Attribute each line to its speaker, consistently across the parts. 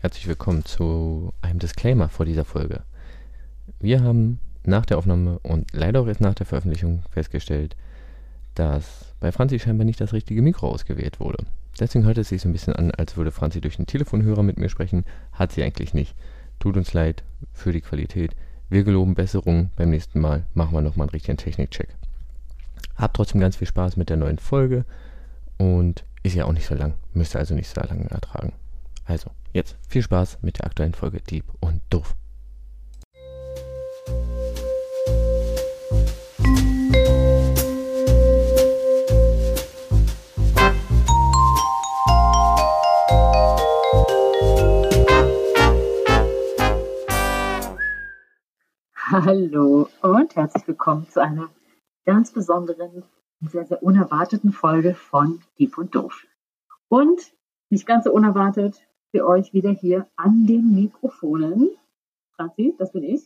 Speaker 1: herzlich willkommen zu einem Disclaimer vor dieser Folge. Wir haben nach der Aufnahme und leider auch erst nach der Veröffentlichung festgestellt, dass bei Franzi scheinbar nicht das richtige Mikro ausgewählt wurde. Deswegen hört es sich so ein bisschen an, als würde Franzi durch einen Telefonhörer mit mir sprechen. Hat sie eigentlich nicht. Tut uns leid für die Qualität. Wir geloben Besserung. Beim nächsten Mal machen wir nochmal einen richtigen Technikcheck. Habt trotzdem ganz viel Spaß mit der neuen Folge und ist ja auch nicht so lang. Müsst ihr also nicht so lange ertragen. Also, jetzt viel Spaß mit der aktuellen Folge Dieb und Doof.
Speaker 2: Hallo und herzlich willkommen zu einer ganz besonderen sehr, sehr unerwarteten Folge von Dieb und Doof. Und nicht ganz so unerwartet für euch wieder hier an den Mikrofonen. Franzi, das bin ich.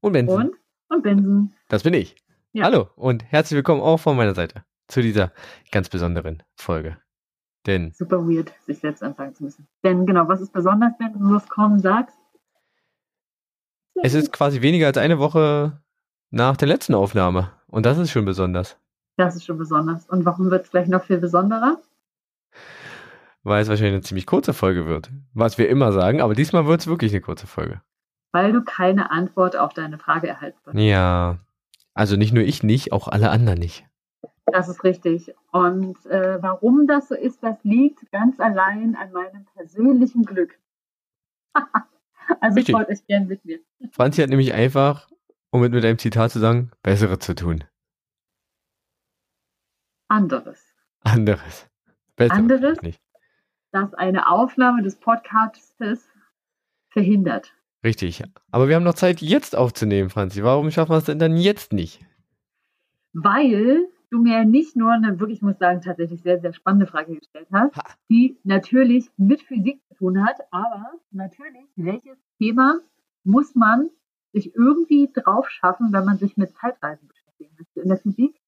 Speaker 1: Und Benson.
Speaker 2: Und, und Benson.
Speaker 1: Das bin ich.
Speaker 2: Ja.
Speaker 1: Hallo und herzlich willkommen auch von meiner Seite zu dieser ganz besonderen Folge. Denn
Speaker 2: Super weird, sich selbst anfangen zu müssen. Denn genau, was ist besonders, wenn du was kaum sagst?
Speaker 1: es ist quasi weniger als eine Woche nach der letzten Aufnahme. Und das ist schon besonders.
Speaker 2: Das ist schon besonders. Und warum wird es gleich noch viel besonderer?
Speaker 1: Weil es wahrscheinlich eine ziemlich kurze Folge wird. Was wir immer sagen, aber diesmal wird es wirklich eine kurze Folge.
Speaker 2: Weil du keine Antwort auf deine Frage erhalten hast.
Speaker 1: Ja. Also nicht nur ich nicht, auch alle anderen nicht.
Speaker 2: Das ist richtig. Und äh, warum das so ist, das liegt ganz allein an meinem persönlichen Glück. also
Speaker 1: Richtig.
Speaker 2: freut euch gern mit mir.
Speaker 1: Franzi hat nämlich einfach, um mit, mit einem Zitat zu sagen, Bessere zu tun.
Speaker 2: Anderes.
Speaker 1: Anderes. Besseres
Speaker 2: Anderes?
Speaker 1: nicht.
Speaker 2: Das eine Aufnahme des Podcastes verhindert.
Speaker 1: Richtig. Aber wir haben noch Zeit, jetzt aufzunehmen, Franzi. Warum schaffen wir es denn dann jetzt nicht?
Speaker 2: Weil du mir nicht nur eine wirklich, ich muss sagen, tatsächlich sehr, sehr spannende Frage gestellt hast,
Speaker 1: Ha.
Speaker 2: die natürlich mit Physik zu tun hat, aber natürlich, welches Thema muss man sich irgendwie drauf schaffen, wenn man sich mit Zeitreisen beschäftigen möchte in der Physik?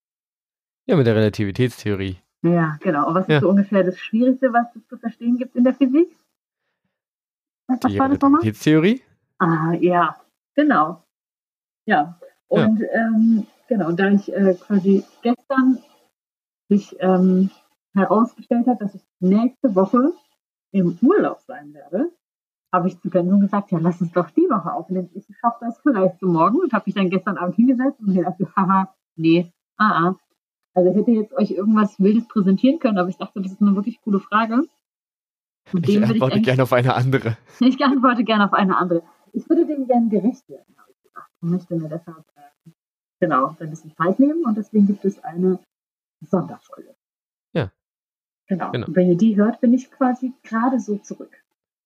Speaker 1: Ja, mit der Relativitätstheorie.
Speaker 2: Ja, genau. Und was
Speaker 1: Ja.
Speaker 2: ist so ungefähr das Schwierigste, was es zu verstehen gibt in der Physik? Was
Speaker 1: Die
Speaker 2: war das nochmal?
Speaker 1: Relativitätstheorie?
Speaker 2: Ah, ja, genau. Ja. Und Ähm, genau, und da ich äh, quasi gestern sich ähm, herausgestellt hat, dass ich nächste Woche im Urlaub sein werde, habe ich zu Benson gesagt, ja, lass uns doch die Woche aufnehmen. Ich schaffe das vielleicht so morgen und habe mich dann gestern Abend hingesetzt und mir gedacht, haha, nee, ah, ah. Also ich hätte jetzt euch irgendwas Wildes präsentieren können, aber ich dachte, das ist eine wirklich coole Frage. Und
Speaker 1: Ich antworte gerne auf eine andere.
Speaker 2: ich antworte gerne auf eine andere. Ich würde dem gerne gerecht werden, habe ich möchte mir deshalb äh, genau ein bisschen Zeit nehmen und deswegen gibt es eine Sonderfolge.
Speaker 1: Ja.
Speaker 2: Genau.
Speaker 1: Genau.
Speaker 2: Und wenn ihr die hört, bin ich quasi gerade so zurück.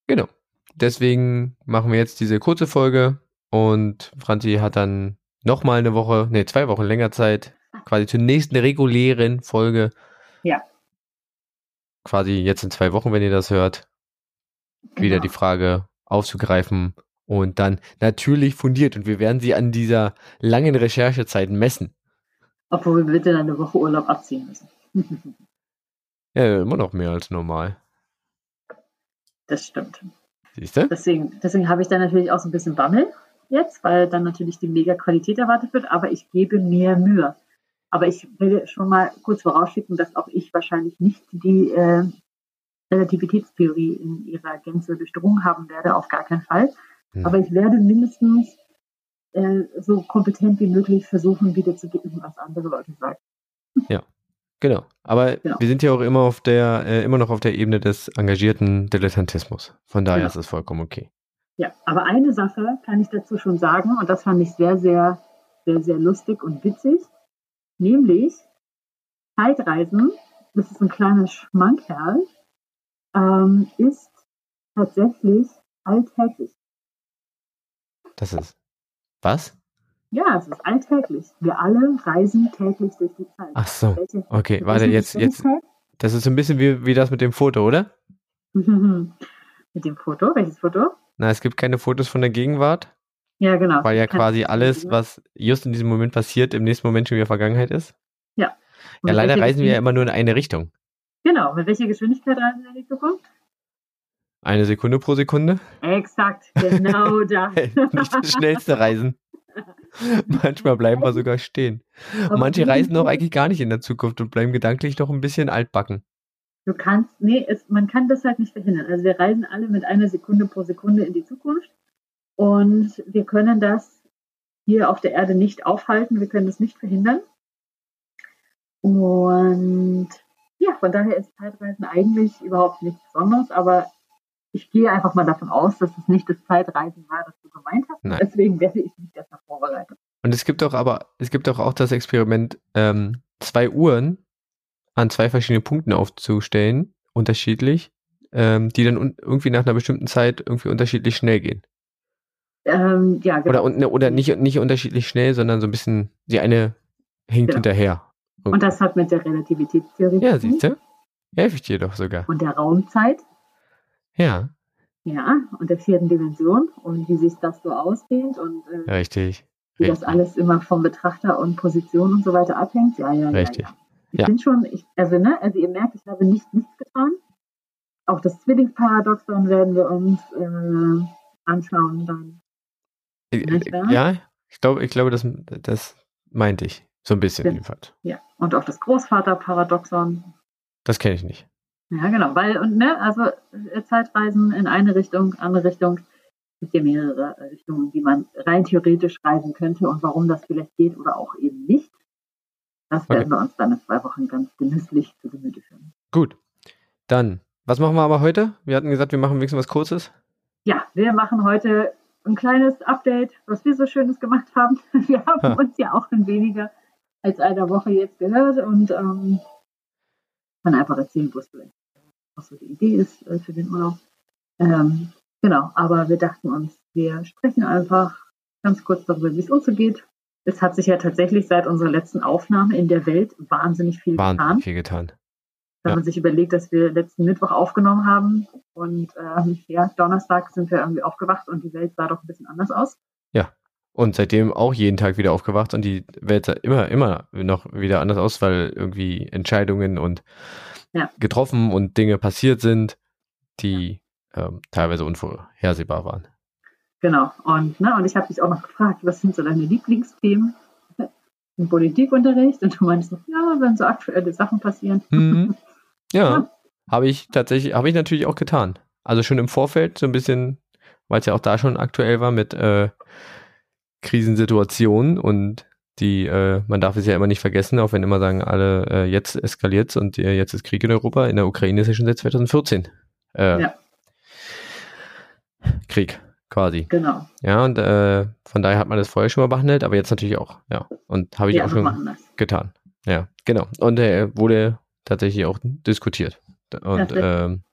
Speaker 1: Genau. Deswegen machen wir jetzt diese kurze Folge und Franzi hat dann nochmal eine Woche, nee, zwei Wochen länger Zeit, quasi zur nächsten regulären Folge.
Speaker 2: Ja.
Speaker 1: Quasi jetzt in zwei Wochen, wenn ihr das hört, wieder
Speaker 2: Genau.
Speaker 1: die Frage aufzugreifen und dann natürlich fundiert und wir werden sie an dieser langen Recherchezeit messen.
Speaker 2: Obwohl wir bitte dann eine Woche Urlaub abziehen müssen.
Speaker 1: Ja, immer noch mehr als normal.
Speaker 2: das stimmt.
Speaker 1: Siehst du?
Speaker 2: Deswegen, deswegen habe ich dann natürlich auch so ein bisschen Bammel jetzt, weil dann natürlich die mega Qualität erwartet wird, aber ich gebe mir Mühe. Aber ich will schon mal kurz vorausschicken, dass auch ich wahrscheinlich nicht die äh, Relativitätstheorie in ihrer Gänze durchdrungen haben werde, auf gar keinen Fall.
Speaker 1: Hm.
Speaker 2: Aber ich werde mindestens äh, so kompetent wie möglich versuchen, wiederzugeben, was andere Leute sagen.
Speaker 1: Genau. Aber
Speaker 2: Genau.
Speaker 1: wir sind ja auch immer auf der, äh, immer noch auf der Ebene des engagierten Dilettantismus. Von daher
Speaker 2: Genau.
Speaker 1: ist es vollkommen okay.
Speaker 2: Ja, aber eine Sache kann ich dazu schon sagen, und das fand ich sehr, sehr, sehr, sehr lustig und witzig, nämlich Zeitreisen, das ist ein kleiner Schmankerl, ähm, ist tatsächlich alltäglich.
Speaker 1: Das ist. Was?
Speaker 2: Ja, es ist alltäglich. Wir alle reisen täglich durch die Zeit.
Speaker 1: Ach so.
Speaker 2: Welche,
Speaker 1: Okay, warte, jetzt, jetzt. Das ist so ein bisschen wie, wie das mit dem Foto, oder?
Speaker 2: Mit dem Foto? Welches Foto?
Speaker 1: Na, es gibt keine Fotos von der Gegenwart,
Speaker 2: Ja, genau.
Speaker 1: weil ja
Speaker 2: Kann-
Speaker 1: quasi alles, was just in diesem Moment passiert, im nächsten Moment schon wieder Vergangenheit ist.
Speaker 2: Und
Speaker 1: Ja, leider reisen wir ja immer nur in eine Richtung.
Speaker 2: Genau, mit welcher Geschwindigkeit reisen wir in die Zukunft?
Speaker 1: Eine Sekunde pro Sekunde.
Speaker 2: Exakt, genau das.
Speaker 1: Nicht das schnellste Reisen. Manchmal bleiben wir sogar stehen. Manche reisen auch eigentlich gar nicht in der Zukunft und bleiben gedanklich noch ein bisschen altbacken.
Speaker 2: Du kannst, nee, es, man kann das halt nicht verhindern. Also wir reisen alle mit einer Sekunde pro Sekunde in die Zukunft und wir können das hier auf der Erde nicht aufhalten, wir können das nicht verhindern. Und ja, von daher ist Zeitreisen eigentlich überhaupt nichts Besonderes, aber ich gehe einfach mal davon aus, dass es nicht das Zeitreisen war, das du gemeint hast. Nein. Deswegen werde ich mich besser vorbereitet.
Speaker 1: Und es gibt doch aber, es gibt doch auch das Experiment, ähm, zwei Uhren an zwei verschiedene Punkten aufzustellen, unterschiedlich, ähm, die dann irgendwie nach einer bestimmten Zeit irgendwie unterschiedlich schnell gehen.
Speaker 2: Ähm, ja,
Speaker 1: genau. Oder, ne, oder nicht, nicht unterschiedlich schnell, sondern so ein bisschen, die eine hinkt genau. hinterher.
Speaker 2: Irgendwie. Und das hat mit der Relativitätstheorie.
Speaker 1: Ja, siehst du? Helfe ich dir doch sogar.
Speaker 2: Und der Raumzeit.
Speaker 1: Ja.
Speaker 2: Ja, und der vierten Dimension und wie sich das so ausdehnt und
Speaker 1: äh, Richtig.
Speaker 2: wie Richtig. das alles immer vom Betrachter und Position und so weiter abhängt. Ja, ja,
Speaker 1: Richtig.
Speaker 2: Ja, ja. Ich ja. bin schon, ich, also, ne, also ihr merkt, ich habe nicht nichts getan. Auch das Zwillingsparadoxon werden wir uns äh, anschauen dann.
Speaker 1: Äh, ja, ich glaube, ich glaube, das, das meinte ich. So ein bisschen ja. jedenfalls.
Speaker 2: Ja, und auch das Großvaterparadoxon.
Speaker 1: Das kenne ich nicht.
Speaker 2: Ja, genau, weil, und ne, also äh, Zeitreisen in eine Richtung, andere Richtung, es gibt ja mehrere Richtungen, die man rein theoretisch reisen könnte und warum das vielleicht geht oder auch eben nicht. Das werden okay. wir uns dann in zwei Wochen ganz genüsslich zu Gemüte führen.
Speaker 1: Gut. Dann, was machen wir aber heute? Wir hatten gesagt, wir machen wenigstens was Kurzes.
Speaker 2: Ja, wir machen heute ein kleines Update, was wir so Schönes gemacht haben. Wir haben ha. uns ja auch in weniger als einer Woche jetzt gehört und ähm, kann einfach erzählen, was so die Idee ist äh, für den Urlaub. Ähm, genau, aber wir dachten uns, wir sprechen einfach ganz kurz darüber, wie es uns so geht, es hat sich ja tatsächlich seit unserer letzten Aufnahme in der Welt wahnsinnig viel wahnsinnig getan.
Speaker 1: viel getan.
Speaker 2: Wenn ja. man sich überlegt, dass wir letzten Mittwoch aufgenommen haben und ähm, ja, Donnerstag sind wir irgendwie aufgewacht und die Welt sah doch ein bisschen anders aus.
Speaker 1: Ja. Und seitdem auch jeden Tag wieder aufgewacht und die Welt sah immer, immer noch wieder anders aus, weil irgendwie Entscheidungen und ja. getroffen und Dinge passiert sind, die ähm, teilweise unvorhersehbar waren.
Speaker 2: Genau. Und, ne, und ich habe dich auch noch gefragt, was sind so deine Lieblingsthemen im Politikunterricht? Und du meinst, ja, wenn so aktuelle Sachen passieren.
Speaker 1: Mhm. Ja, ja. habe ich tatsächlich, habe ich natürlich auch getan. Also schon im Vorfeld so ein bisschen, weil es ja auch da schon aktuell war mit äh, Krisensituationen und die, äh, man darf es ja immer nicht vergessen, auch wenn immer sagen alle, äh, jetzt eskaliert und äh, jetzt ist Krieg in Europa. In der Ukraine ist ja schon seit 2014 äh, ja. Krieg quasi.
Speaker 2: Genau.
Speaker 1: Ja, und äh, von daher hat man das vorher schon mal behandelt, aber jetzt natürlich auch, ja. Und habe ich ja, auch schon getan. Ja, genau. Und er äh, wurde tatsächlich auch diskutiert. Und ähm,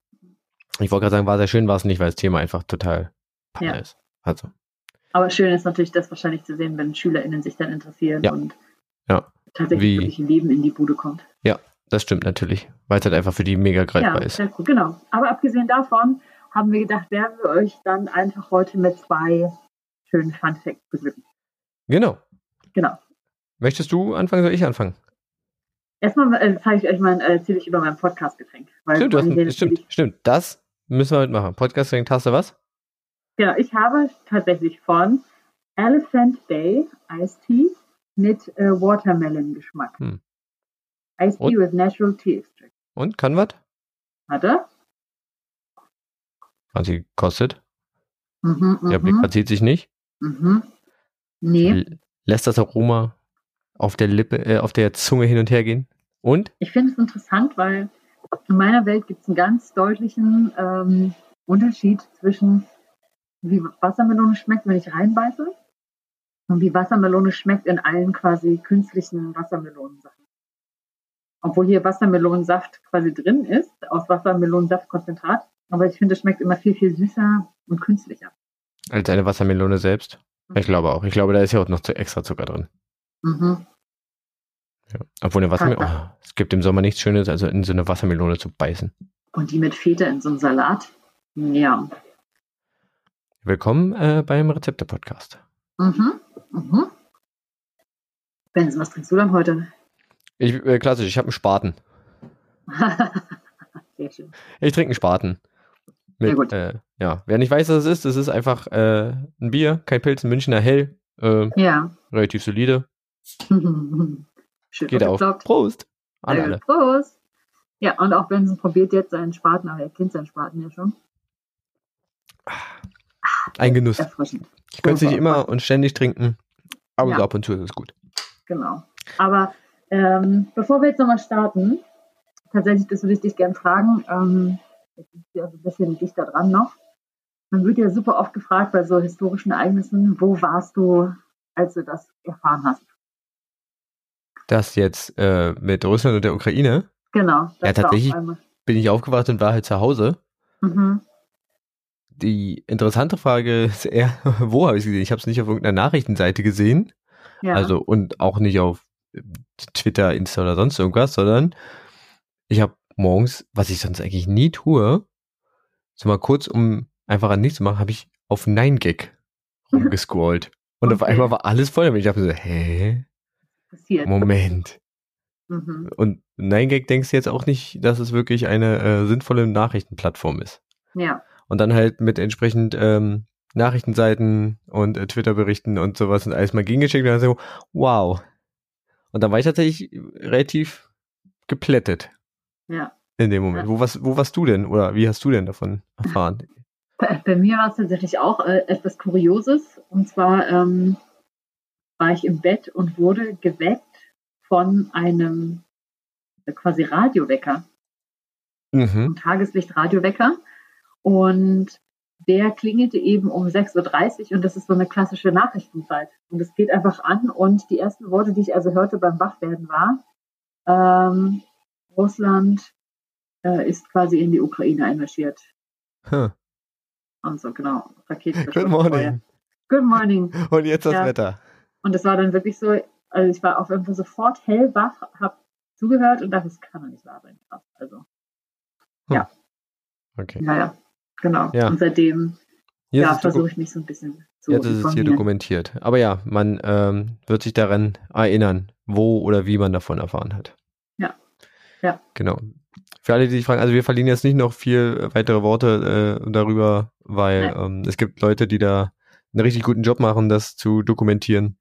Speaker 1: ich wollte gerade sagen, war sehr schön, war es nicht, weil das Thema einfach total ja. ist. Also.
Speaker 2: Aber schön ist natürlich, das wahrscheinlich zu sehen, wenn SchülerInnen sich dann interessieren
Speaker 1: ja.
Speaker 2: und
Speaker 1: ja.
Speaker 2: tatsächlich Wie, wirklich Leben in die Bude kommt.
Speaker 1: Ja, das stimmt natürlich, weil es halt einfach für die mega greifbar
Speaker 2: ja,
Speaker 1: ist.
Speaker 2: Sehr cool, genau. Aber abgesehen davon haben wir gedacht, werden wir euch dann einfach heute mit zwei schönen Fun Facts beglücken.
Speaker 1: Genau.
Speaker 2: Genau.
Speaker 1: Möchtest du anfangen, soll ich anfangen?
Speaker 2: Erstmal äh, zeige ich euch mal, äh, erzähle ich über mein Podcast-Getränk.
Speaker 1: Stimmt, du hast ein, stimmt, stimmt. Das müssen wir mitmachen. Podcast-Getränk, hast du was?
Speaker 2: Genau, ich habe tatsächlich von Elephant Bay Iced Tea mit äh, Watermelon-Geschmack. Hm. Iced Tea with Natural Tea Extract.
Speaker 1: Und, kann was?
Speaker 2: Warte.
Speaker 1: Was sie kostet?
Speaker 2: Mhm,
Speaker 1: Der Blick mhm. verzieht sich nicht.
Speaker 2: Mhm. Nee.
Speaker 1: Lässt das Aroma auf der Lippe, äh, auf der Zunge hin und her gehen? Und?
Speaker 2: Ich finde es interessant, weil in meiner Welt gibt es einen ganz deutlichen ähm, Unterschied zwischen wie Wassermelone schmeckt, wenn ich reinbeiße, und wie Wassermelone schmeckt in allen quasi künstlichen Wassermelonensachen. Obwohl hier Wassermelonensaft quasi drin ist, aus Wassermelonensaftkonzentrat, aber ich finde, es schmeckt immer viel, viel süßer und künstlicher.
Speaker 1: Als eine Wassermelone selbst? Ich mhm. glaube auch. Ich glaube, da ist ja auch noch extra Zucker drin.
Speaker 2: Mhm.
Speaker 1: Ja. Obwohl eine Wassermelone. Oh, es gibt im Sommer nichts Schönes, also in so eine Wassermelone zu beißen.
Speaker 2: Und die mit Feta in so einem Salat? Ja.
Speaker 1: Willkommen äh, beim Rezepte-Podcast.
Speaker 2: Mhm. Mhm. Benson, was trinkst du dann heute?
Speaker 1: Ich, äh, klassisch, ich habe einen Spaten.
Speaker 2: Sehr schön.
Speaker 1: Ich trinke einen Spaten. Mit,
Speaker 2: Sehr gut.
Speaker 1: Äh, ja, wer nicht weiß, was es ist, es ist einfach äh, ein Bier, kein Pilz, ein Münchner Hell, äh,
Speaker 2: Ja.
Speaker 1: relativ solide.
Speaker 2: Schön
Speaker 1: Geht auf. Prost an alle.
Speaker 2: Prost. Ja, und auch Benson probiert jetzt seinen Spaten, aber er kennt seinen Spaten ja schon.
Speaker 1: Ein Genuss.
Speaker 2: Erfrischend.
Speaker 1: Ich könnte es nicht immer und ständig trinken, aber
Speaker 2: Ja.
Speaker 1: so ab und zu ist es gut.
Speaker 2: Genau. Aber ähm, bevor wir jetzt nochmal starten, tatsächlich, das würde ich dich gerne fragen, ähm, jetzt ist ja so ein bisschen dichter dran noch. Man wird ja super oft gefragt bei so historischen Ereignissen, wo warst du, als du das erfahren hast?
Speaker 1: Das jetzt äh, mit Russland und der Ukraine
Speaker 2: Genau.
Speaker 1: Ja,
Speaker 2: auf
Speaker 1: tatsächlich. bin ich aufgewacht und war halt zu Hause.
Speaker 2: Mhm.
Speaker 1: Die interessante Frage ist eher, wo habe ich es gesehen? Ich habe es nicht auf irgendeiner Nachrichtenseite gesehen,
Speaker 2: Ja.
Speaker 1: also und auch nicht auf äh, Twitter, Insta oder sonst irgendwas, sondern ich habe morgens, was ich sonst eigentlich nie tue, so mal kurz, um einfach an nichts zu machen, habe ich auf 9gag rumgescrollt. Und auf
Speaker 2: Okay.
Speaker 1: einmal war alles voll damit. Ich habe so, hä?
Speaker 2: Passiert.
Speaker 1: Moment.
Speaker 2: Mhm.
Speaker 1: Und 9gag denkst du jetzt auch nicht, dass es wirklich eine äh, sinnvolle Nachrichtenplattform ist.
Speaker 2: Ja.
Speaker 1: Und dann halt mit entsprechend ähm, Nachrichtenseiten und äh, Twitter-Berichten und sowas und alles mal gegengeschickt und dann so, wow. Und dann war ich tatsächlich relativ geplättet
Speaker 2: Ja.
Speaker 1: in dem Moment.
Speaker 2: Ja.
Speaker 1: Wo, was, wo warst du denn oder wie hast du denn davon erfahren?
Speaker 2: Bei, bei mir war es tatsächlich auch äh, etwas Kurioses. Und zwar ähm, war ich im Bett und wurde geweckt von einem quasi Radiowecker,
Speaker 1: mhm.
Speaker 2: Tageslicht-Radiowecker. Und der klingelte eben um 6.30 Uhr und das ist so eine klassische Nachrichtenzeit. Und es geht einfach an und die ersten Worte, die ich also hörte beim Wachwerden war, ähm, Russland äh, ist quasi in die Ukraine einmarschiert.
Speaker 1: Huh.
Speaker 2: Und so, genau. Raketen.
Speaker 1: Good morning.
Speaker 2: Good morning.
Speaker 1: Und jetzt das
Speaker 2: Ja.
Speaker 1: Wetter.
Speaker 2: Und es war dann wirklich so, also ich war auf jeden Fall sofort hellwach, hab zugehört und dachte, das kann doch nicht wahr sein. Also,
Speaker 1: Okay.
Speaker 2: naja, genau.
Speaker 1: Ja.
Speaker 2: Und seitdem
Speaker 1: Jetzt
Speaker 2: ja, versuche ich mich so ein bisschen zu
Speaker 1: jetzt ist es hier dokumentiert. Aber ja, man ähm, wird sich daran erinnern, wo oder wie man davon erfahren hat.
Speaker 2: Ja. Ja.
Speaker 1: Genau. Für alle, die sich fragen, also wir verlieren jetzt nicht noch viel weitere Worte äh, darüber, weil ähm, es gibt Leute, die da einen richtig guten Job machen, das zu dokumentieren.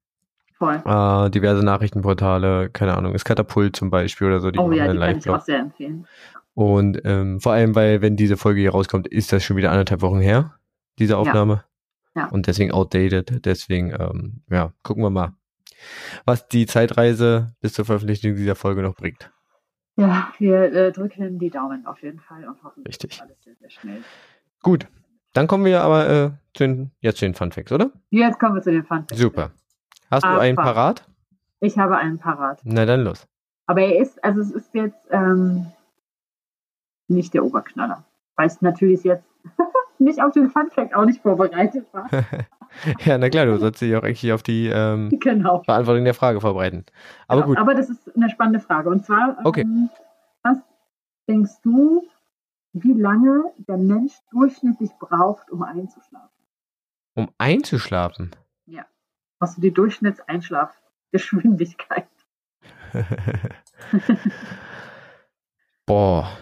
Speaker 2: Voll.
Speaker 1: Äh, diverse Nachrichtenportale, keine Ahnung, das Katapult zum Beispiel oder so, die
Speaker 2: oh ja, die kann ich auch sehr empfehlen.
Speaker 1: Und ähm, vor allem, weil wenn diese Folge hier rauskommt, ist das schon wieder anderthalb Wochen her, diese Aufnahme.
Speaker 2: Ja.
Speaker 1: Und deswegen outdated. Deswegen, ähm, ja, gucken wir mal, was die Zeitreise bis zur Veröffentlichung dieser Folge noch bringt.
Speaker 2: Ja, wir äh, drücken die Daumen auf jeden Fall und hoffen,
Speaker 1: Richtig.
Speaker 2: ist alles sehr, sehr schnell.
Speaker 1: Gut, dann kommen wir aber äh, zu den, jetzt zu den Fun Facts, oder?
Speaker 2: Jetzt kommen wir zu den Fun Facts.
Speaker 1: Super. Hast du einen parat?
Speaker 2: Ich habe einen parat.
Speaker 1: Na dann los.
Speaker 2: Aber er ist, also es ist jetzt ähm, nicht der Oberknaller. Weil es natürlich jetzt nicht auf den Fun Fact auch nicht vorbereitet war.
Speaker 1: ja, na klar, du sollst dich auch eigentlich auf die ähm,
Speaker 2: genau.
Speaker 1: Beantwortung der Frage vorbereiten. Aber
Speaker 2: Genau.
Speaker 1: gut,
Speaker 2: Aber das ist eine spannende Frage. Und zwar,
Speaker 1: Okay.
Speaker 2: ähm, was denkst du, wie lange der Mensch durchschnittlich braucht, um einzuschlafen?
Speaker 1: um einzuschlafen.
Speaker 2: Was du die Durchschnittseinschlafgeschwindigkeit?
Speaker 1: Boah.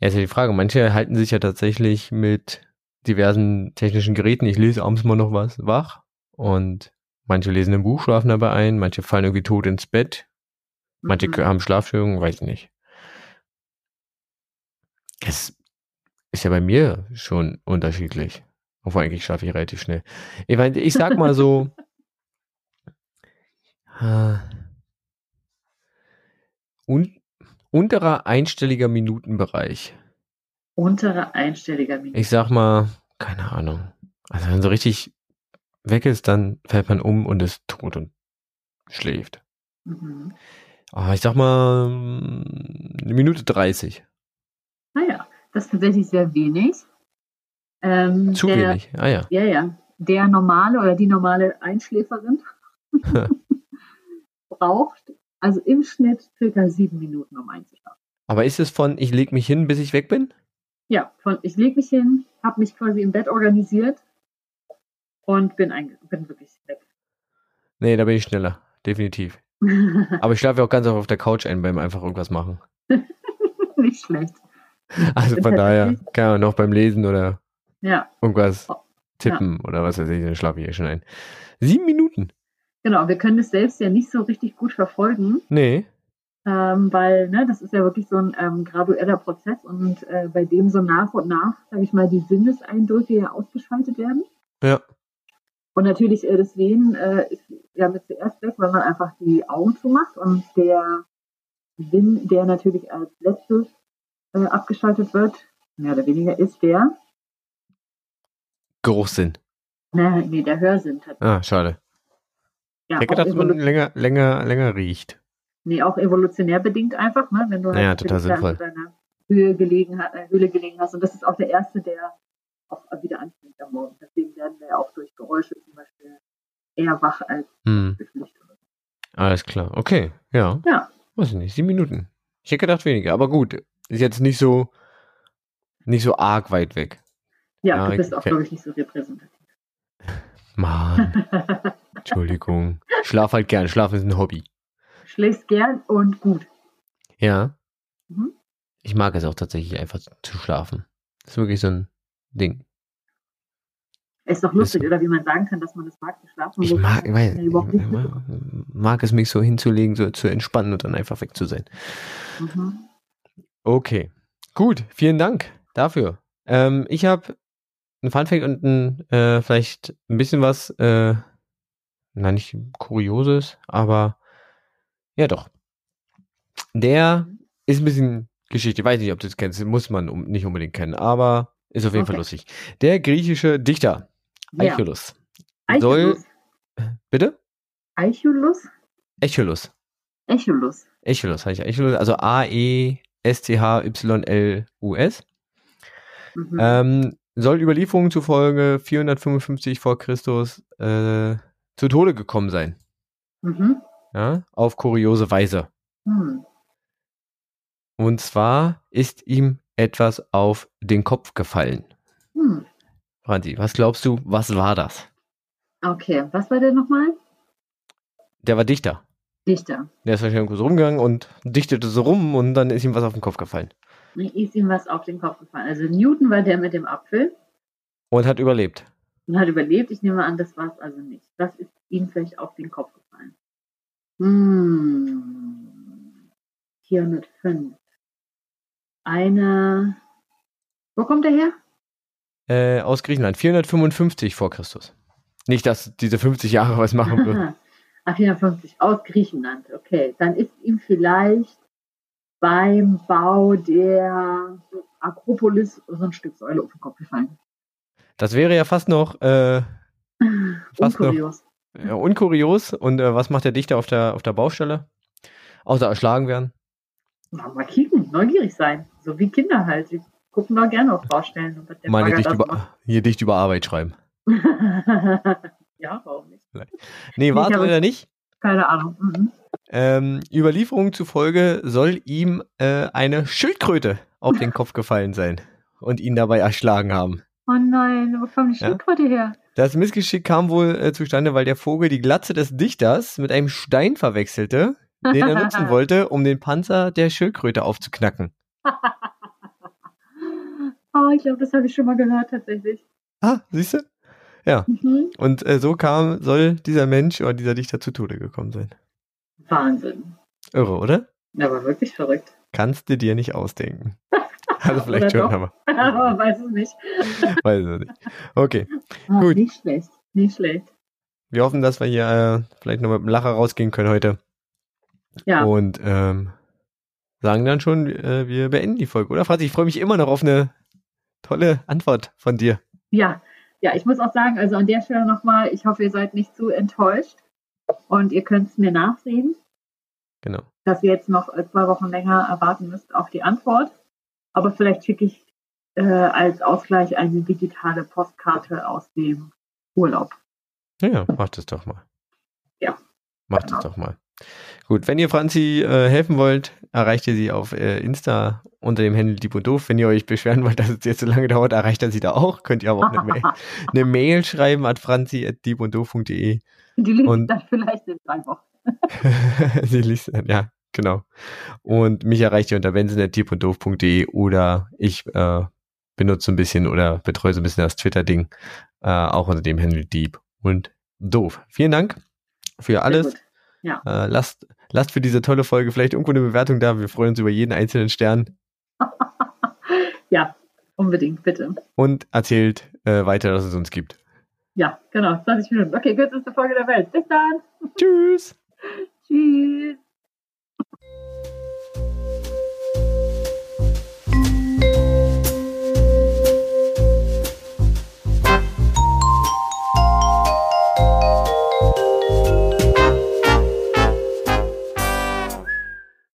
Speaker 1: Ja, ist ja die Frage. Manche halten sich ja tatsächlich mit diversen technischen Geräten. Ich lese abends mal noch was wach. Und manche lesen ein Buch, schlafen dabei ein. Manche fallen irgendwie tot ins Bett. Manche
Speaker 2: Mhm.
Speaker 1: haben Schlafstörungen, weiß ich nicht. Es ist ja bei mir schon unterschiedlich. Obwohl eigentlich schlafe ich relativ schnell. Ich, mein, ich sag mal so. äh, un, unterer einstelliger Minutenbereich.
Speaker 2: Untere einstelliger Minute.
Speaker 1: Ich sag mal, keine Ahnung. Also wenn so richtig weg ist, dann fällt man um und ist tot und schläft.
Speaker 2: Mhm.
Speaker 1: Aber ich sag mal, eine Minute 30.
Speaker 2: Naja, das ist tatsächlich sehr wenig. Ähm,
Speaker 1: Zu
Speaker 2: der,
Speaker 1: wenig. Ah ja.
Speaker 2: Ja, ja. Der normale oder die normale Einschläferin braucht also im Schnitt circa sieben Minuten, um einzuschlafen.
Speaker 1: Aber ist es von, ich leg mich hin, bis ich weg bin?
Speaker 2: Ja, von ich lege mich hin, habe mich quasi im Bett organisiert und bin, bin wirklich weg.
Speaker 1: Nee, da bin ich schneller. Definitiv. Aber ich schlafe auch ganz oft auf der Couch ein beim einfach irgendwas machen.
Speaker 2: Nicht schlecht.
Speaker 1: Also von daher kann man noch beim Lesen oder
Speaker 2: Ja,
Speaker 1: irgendwas tippen oder was weiß ich, dann schlafe ich ja schon ein. Sieben Minuten?
Speaker 2: Genau. Wir können es selbst ja nicht so richtig gut verfolgen,
Speaker 1: Nee.
Speaker 2: ähm, weil ne, das ist ja wirklich so ein ähm, gradueller Prozess und äh, bei dem so nach und nach, sage ich mal, die Sinneseindrücke ja ausgeschaltet werden.
Speaker 1: Ja.
Speaker 2: Und natürlich äh, das Sehen äh, ist ja mit zuerst weg, weil man einfach die Augen zumacht und der Sinn, der natürlich als letztes äh, abgeschaltet wird, mehr oder weniger ist der,
Speaker 1: Geruchssinn.
Speaker 2: ne, nee, der Hörsinn tatsächlich.
Speaker 1: Ah, schade.
Speaker 2: Ja,
Speaker 1: Ich hätte gedacht,
Speaker 2: auch
Speaker 1: dass man länger, länger, länger riecht.
Speaker 2: nee, auch evolutionär bedingt einfach, ne, wenn du
Speaker 1: Ja,
Speaker 2: halt
Speaker 1: total
Speaker 2: wirklich
Speaker 1: sinnvoll.
Speaker 2: in deiner Höhe gelegen, äh, Höhle gelegen hast. Und das ist auch der erste, der auch wieder anfängt am Morgen. Deswegen werden wir auch durch Geräusche zum Beispiel eher wach als
Speaker 1: Hm,
Speaker 2: durch Licht.
Speaker 1: alles klar. Okay, ja.
Speaker 2: Ja.
Speaker 1: Weiß ich nicht, sieben Minuten. Ich hätte gedacht weniger, aber gut. Ist jetzt nicht so, nicht so arg weit weg.
Speaker 2: Ja,
Speaker 1: Ja,
Speaker 2: du bist auch, glaube ich, nicht so repräsentativ.
Speaker 1: Mann, Entschuldigung. Schlaf halt gern. Schlafen ist ein Hobby.
Speaker 2: Schläfst gern und gut.
Speaker 1: Ja.
Speaker 2: Mhm.
Speaker 1: Ich mag es auch tatsächlich einfach zu schlafen. Das ist wirklich so ein Ding.
Speaker 2: Ist doch lustig,
Speaker 1: Ist-
Speaker 2: oder wie man sagen kann, dass man das mag, zu schlafen.
Speaker 1: Ich mag, ich weiß, ich mag es, mich so hinzulegen, so zu entspannen und dann einfach weg zu sein.
Speaker 2: Mhm.
Speaker 1: Okay. Gut, vielen Dank dafür. Ähm, ich habe ein Funfact und ein, äh, vielleicht ein bisschen was, äh, na nicht Kurioses, aber ja doch. Der ist ein bisschen Geschichte. Ich weiß nicht, ob du das kennst. Muss man um, nicht unbedingt kennen, aber ist auf jeden Fall
Speaker 2: Okay.
Speaker 1: lustig. Der griechische Dichter
Speaker 2: Ja.
Speaker 1: Aeschylus.
Speaker 2: Eichelus.
Speaker 1: Bitte?
Speaker 2: Eichelus?
Speaker 1: Aeschylus.
Speaker 2: Eichelus.
Speaker 1: Aeschylus heißt Aeschylus, also A-E-S-T-H-Y-L-U-S.
Speaker 2: Mhm.
Speaker 1: Ähm, soll Überlieferungen zufolge 455 vor Christus äh, zu Tode gekommen sein.
Speaker 2: Mhm.
Speaker 1: Ja, auf kuriose Weise.
Speaker 2: Hm.
Speaker 1: Und zwar ist ihm etwas auf den Kopf gefallen.
Speaker 2: Hm.
Speaker 1: Franzi, was glaubst du, was war das?
Speaker 2: Okay, was war der nochmal?
Speaker 1: Der war Dichter.
Speaker 2: Dichter.
Speaker 1: Der ist wahrscheinlich so rumgegangen und dichtete so rum und dann ist ihm was auf den Kopf gefallen.
Speaker 2: Ist ihm was auf den Kopf gefallen. Also Newton war der mit dem Apfel
Speaker 1: Und hat überlebt.
Speaker 2: und hat überlebt. Ich nehme an, das war es also nicht. Das ist ihm vielleicht auf den Kopf gefallen. Hm. 405. Eine. Wo kommt er her?
Speaker 1: Äh, aus Griechenland. 455 vor Christus. Nicht, dass diese 50 Jahre was machen würden.
Speaker 2: Ah, 450 aus Griechenland. Okay, dann ist ihm vielleicht beim Bau der Akropolis so ein Stück Säule auf den Kopf gefallen.
Speaker 1: Das wäre ja fast noch äh, Fast noch.
Speaker 2: Unkurios.
Speaker 1: ja, unkurios. Und äh, was macht der Dichter auf der, auf der Baustelle? Außer erschlagen werden.
Speaker 2: Mal, mal kicken, neugierig sein. So wie Kinder halt. Die gucken doch gerne auf Baustellen. Und der
Speaker 1: Meine Dicht
Speaker 2: da
Speaker 1: über, hier dicht über Arbeit schreiben.
Speaker 2: ja, warum nicht?
Speaker 1: Nee, war
Speaker 2: Ich
Speaker 1: es
Speaker 2: habe-
Speaker 1: leider nicht.
Speaker 2: Keine Ahnung. Mhm.
Speaker 1: Ähm, Überlieferungen zufolge soll ihm äh, eine Schildkröte auf den Kopf gefallen sein und ihn dabei erschlagen haben.
Speaker 2: Oh nein, wo kommt die
Speaker 1: Ja.
Speaker 2: Schildkröte her?
Speaker 1: Das Missgeschick kam wohl äh, zustande, weil der Vogel die Glatze des Dichters mit einem Stein verwechselte, den er nutzen wollte, um den Panzer der Schildkröte aufzuknacken.
Speaker 2: Oh, ich glaube, das habe ich schon mal gehört tatsächlich.
Speaker 1: Ah, siehst du? Ja.
Speaker 2: Mhm.
Speaker 1: Und äh, so kam, soll dieser Mensch oder dieser Dichter zu Tode gekommen sein.
Speaker 2: Wahnsinn.
Speaker 1: Irre, oder?
Speaker 2: Aber wirklich verrückt.
Speaker 1: Kannst du dir nicht ausdenken. Also vielleicht schon,
Speaker 2: doch?
Speaker 1: aber
Speaker 2: Aber weiß es nicht.
Speaker 1: weiß ich nicht. Okay.
Speaker 2: Ah,
Speaker 1: Gut.
Speaker 2: Nicht schlecht. Nicht schlecht.
Speaker 1: Wir hoffen, dass wir hier äh, vielleicht noch mit einem Lacher rausgehen können heute.
Speaker 2: Ja.
Speaker 1: Und ähm, sagen dann schon, äh, wir beenden die Folge, oder? Franz, ich freue mich immer noch auf eine tolle Antwort von dir.
Speaker 2: Ja. Ja, ich muss auch sagen, also an der Stelle nochmal, ich hoffe, ihr seid nicht zu enttäuscht und ihr könnt es mir nachsehen,
Speaker 1: Genau.
Speaker 2: dass ihr jetzt noch äh, zwei Wochen länger erwarten müsst auf die Antwort. Aber vielleicht schicke ich äh, als Ausgleich eine digitale Postkarte aus dem Urlaub.
Speaker 1: Ja, macht es doch mal.
Speaker 2: Ja.
Speaker 1: Macht
Speaker 2: Genau.
Speaker 1: es doch mal. Gut, wenn ihr Franzi äh, helfen wollt, erreicht ihr sie auf äh, Insta unter dem Handel Dieb und Doof. Wenn ihr euch beschweren wollt, dass es jetzt so lange dauert, erreicht ihr sie da auch. Könnt ihr aber auch eine Mail, eine Mail schreiben an franzi.diebunddoof.de.
Speaker 2: Die liest
Speaker 1: Und-
Speaker 2: dann vielleicht in drei Wochen.
Speaker 1: sie liest dann, ja, Genau. Und mich erreicht ihr unter benzinet.doof.de oder ich äh, benutze ein bisschen oder betreue so ein bisschen das Twitter-Ding, äh, auch unter dem Handle Deep und Doof. Vielen Dank für alles. Ja. Äh, lasst, lasst für diese tolle Folge vielleicht irgendwo eine Bewertung da. Wir freuen uns über jeden einzelnen Stern.
Speaker 2: ja, unbedingt, bitte.
Speaker 1: Und erzählt äh, weiter, dass es uns gibt.
Speaker 2: Ja, genau. 20 Minuten. Okay, kürzeste Folge der Welt. Bis dann.
Speaker 1: Tschüss.
Speaker 2: Tschüss.